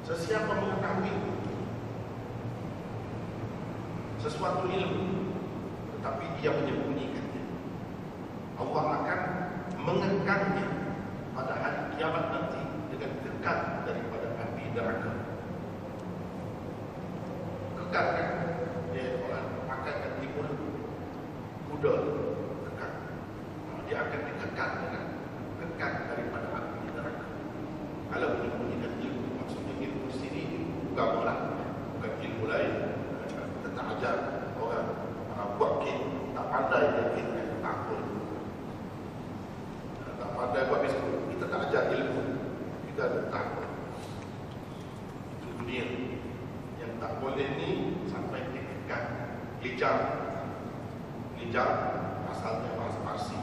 Sesiapa mengetahui sesuatu ilmu tetapi dia menyembunyikannya Allah akan mengekalnya pada hari kiamat nanti dengan kekal daripada api neraka. Kekal kan? Dia orang akan kan timbul kuda kekal. Dia akan dikekal dengan kekal daripada api neraka. Kalau menyembunyikan ilmu, maksudnya ilmu sini bukan orang, bukan ilmu lain. Kita tak ajar orang uh, buat kit, tak pandai dia kit, Lijang. Lijang Asalnya bahasa Parsi.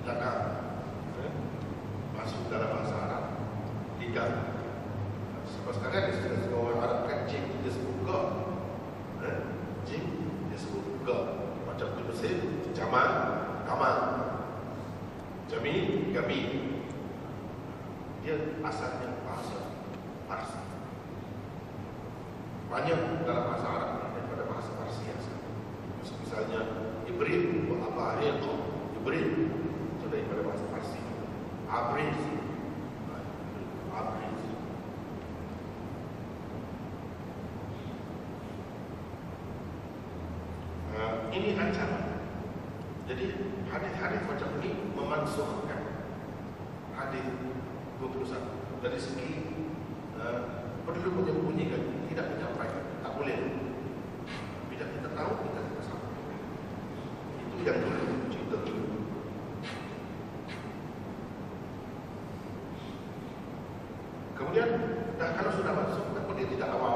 Lijangan Masuk dalam bahasa Arab. Lijang. Sebab sekarang dia sudah sebuah orang Arab kan Jim dia sebut God eh? Jim dia sebut God Macam tu mesin Jamal. Kamal. Jamil Gabi. Dia asalnya bahasa Parsi. Banyak dalam bahasa Allah dia tu Jibril. So daripada bahasa Farsi. Abriz Abriz uh, eh, ini ancaman jadi hadis-hadis macam ini memansuhkan hadis 21 dari segi uh, perlu menyembunyikan tidak menyembunyikan quitan la.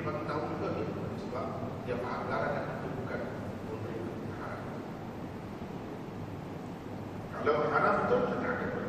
dia baru tahu juga ni sebab dia faham larangan itu bukan memberi haram. Kalau haram tu kita akan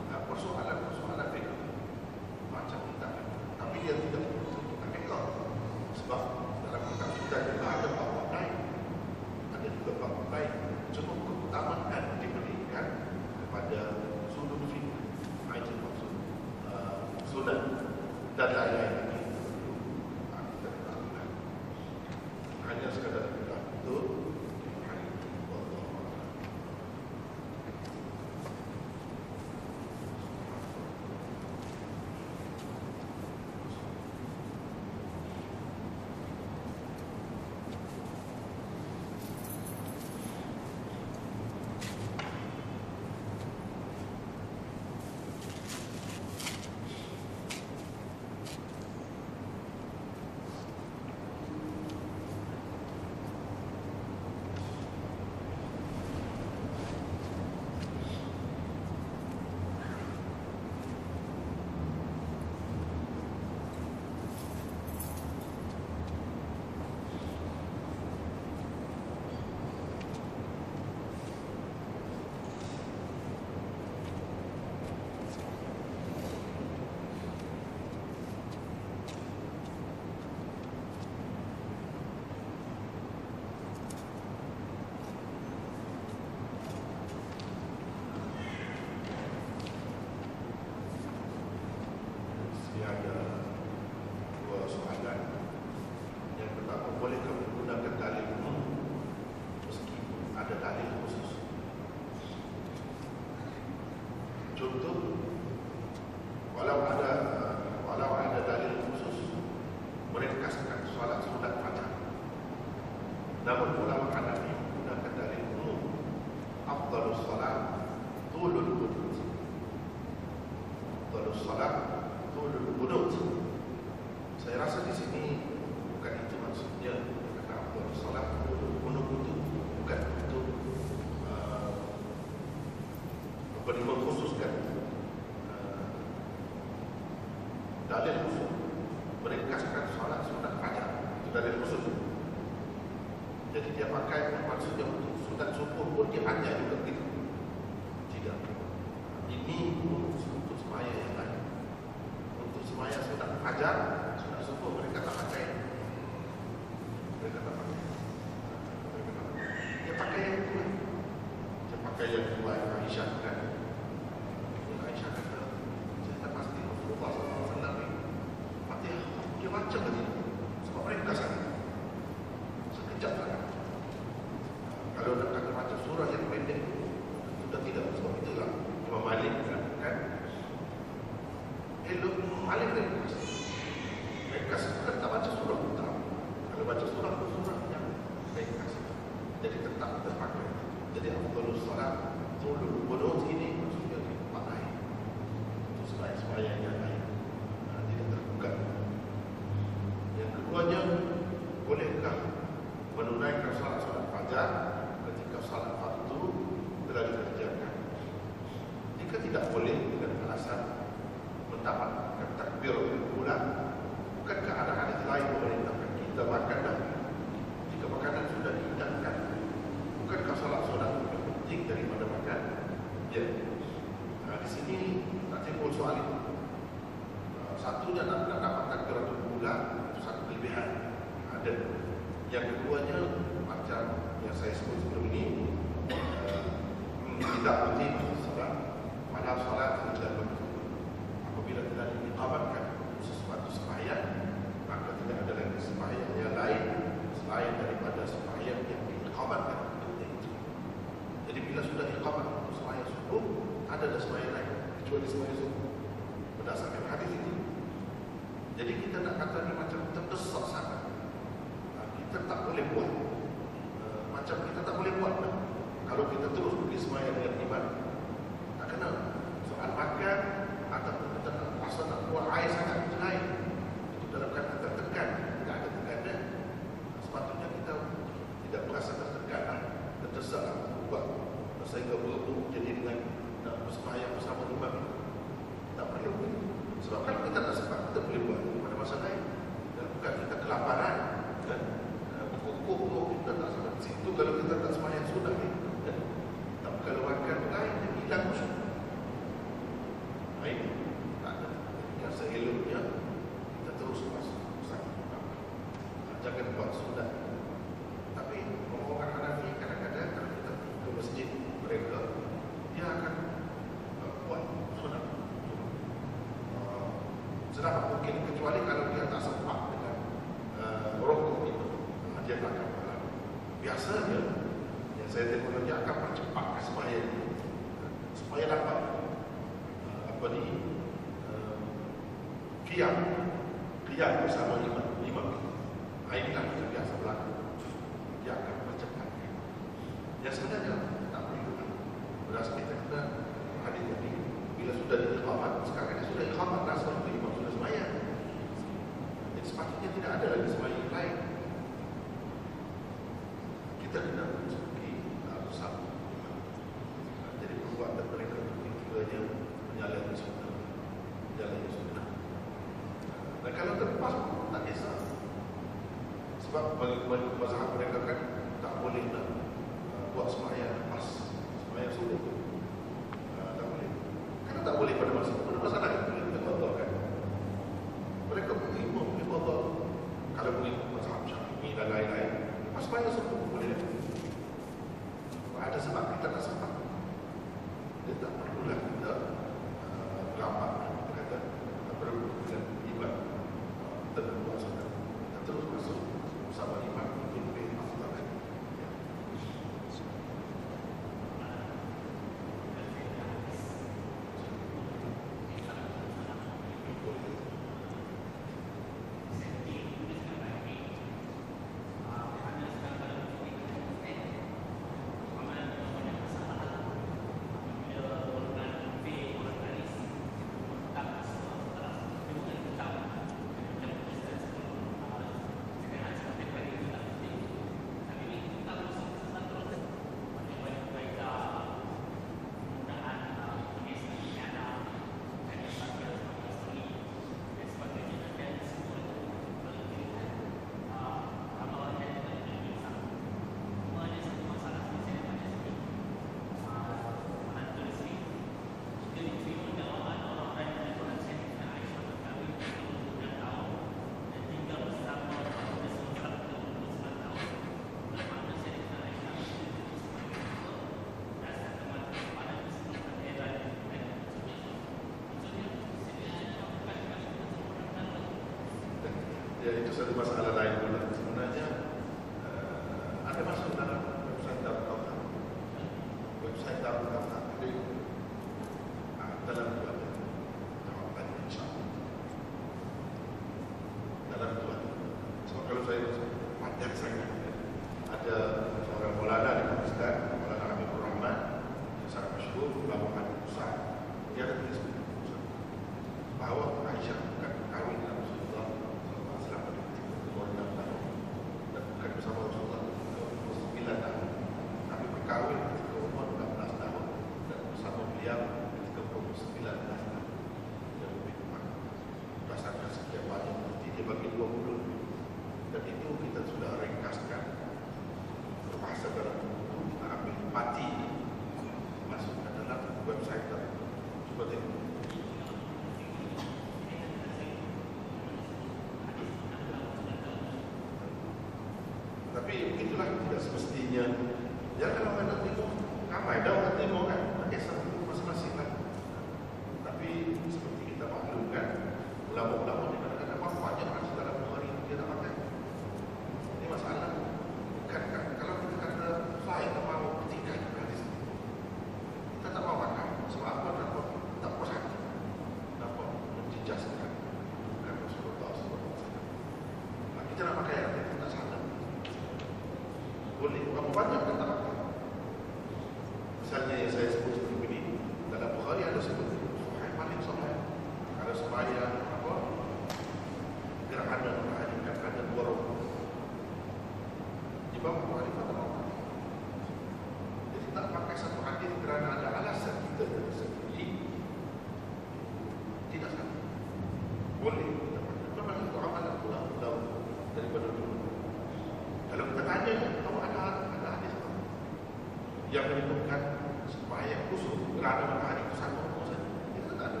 yang menyebabkan supaya khusus berada matahari itu satu saja. itu tak ada.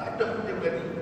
Tak ada. Punya berani.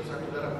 Dan itu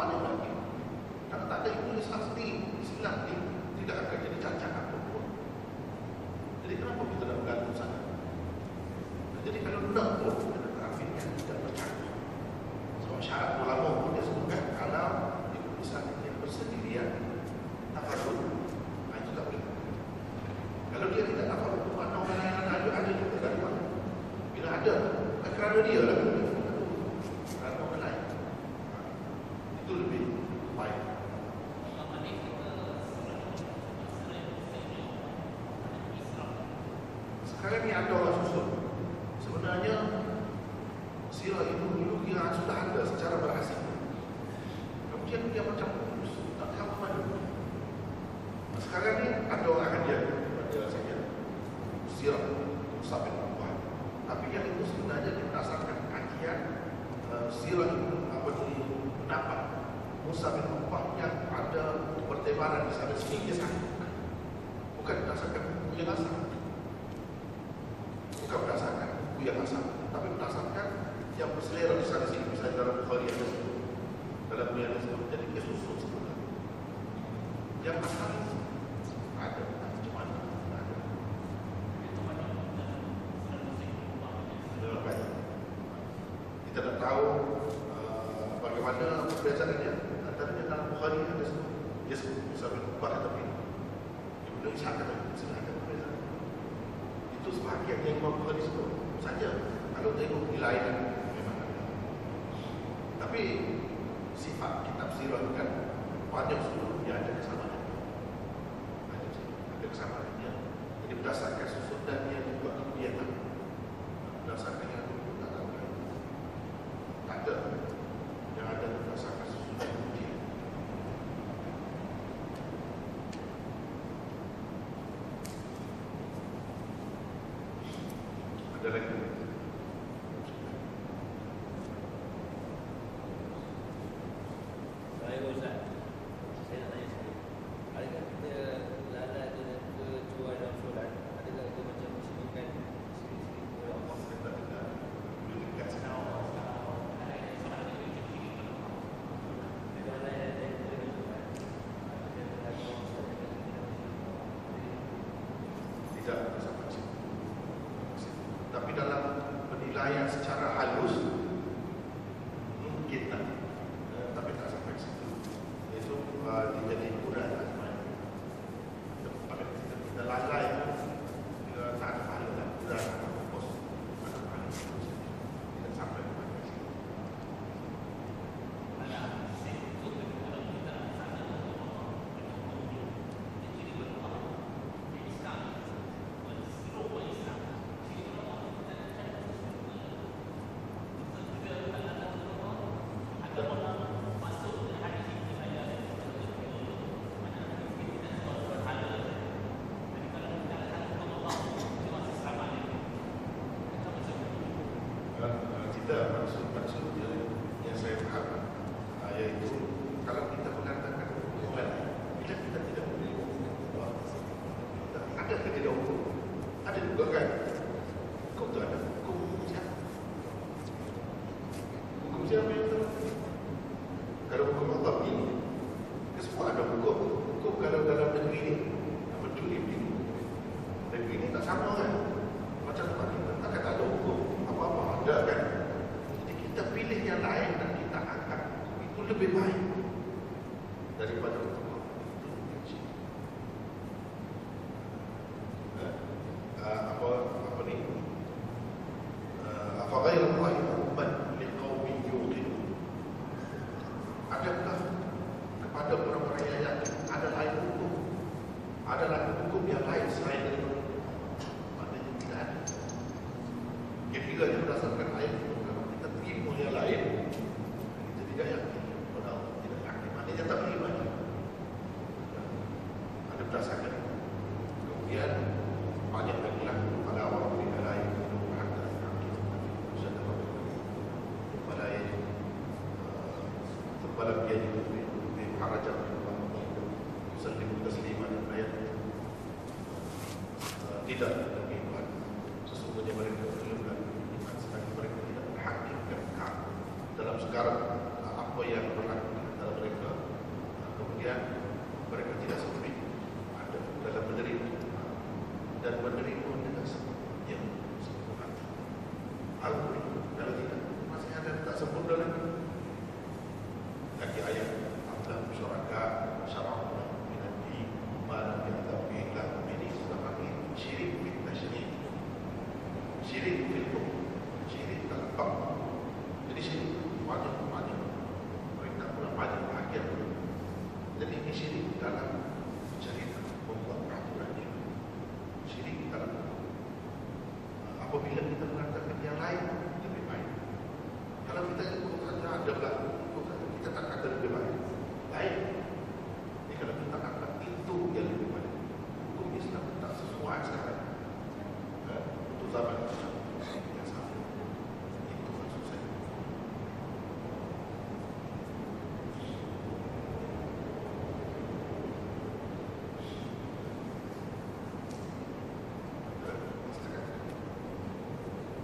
mana lagi, kalau tak ada ibu Islam sendiri Islam ni tidak akan jadi cacat apa pun. Jadi kenapa kita nak bergantung sana jadi kalau nak pun